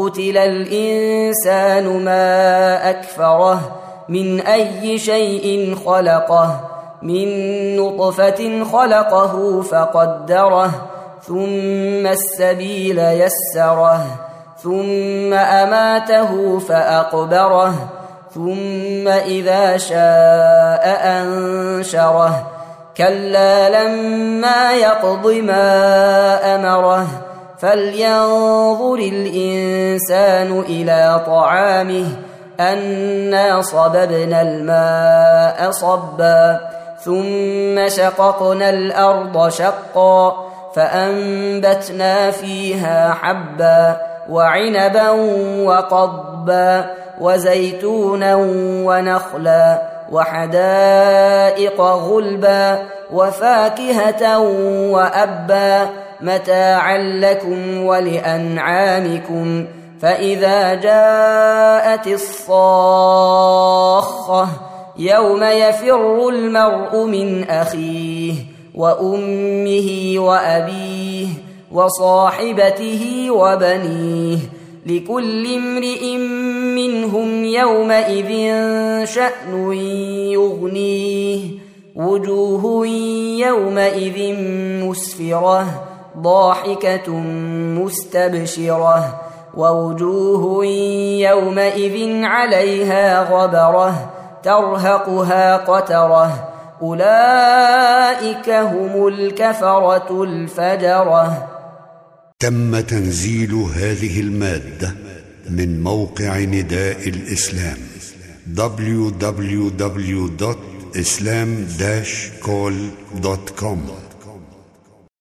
قتل الإنسان ما أكفره من أي شيء خلقه من نطفة خلقه فقدره ثم السبيل يسره ثم أماته فأقبره ثم إذا شاء أنشره. كلا لما يقض ما أمره فلينظر الانسان إلى طعامه انا صببنا الماء صبا ثم شققنا الأرض شقا فانبتنا فيها حبا وعنبا وقضبا وزيتونا ونخلا وحدائق غلبا وفاكهه وابا متاعا لكم ولأنعامكم فإذا جاءت الصاخة يوم يفر المرء من أخيه وأمه وأبيه وصاحبته وبنيه لكل امرئ منهم يومئذ شأن يغنيه وجوه يومئذ مسفرة ضاحكة مستبشرة ووجوه يومئذ عليها غبرة ترهقها قترة. أولئك هم الكفرة الفجرة. تم تنزيل هذه المادة من موقع نداء الإسلام www.islam-call.com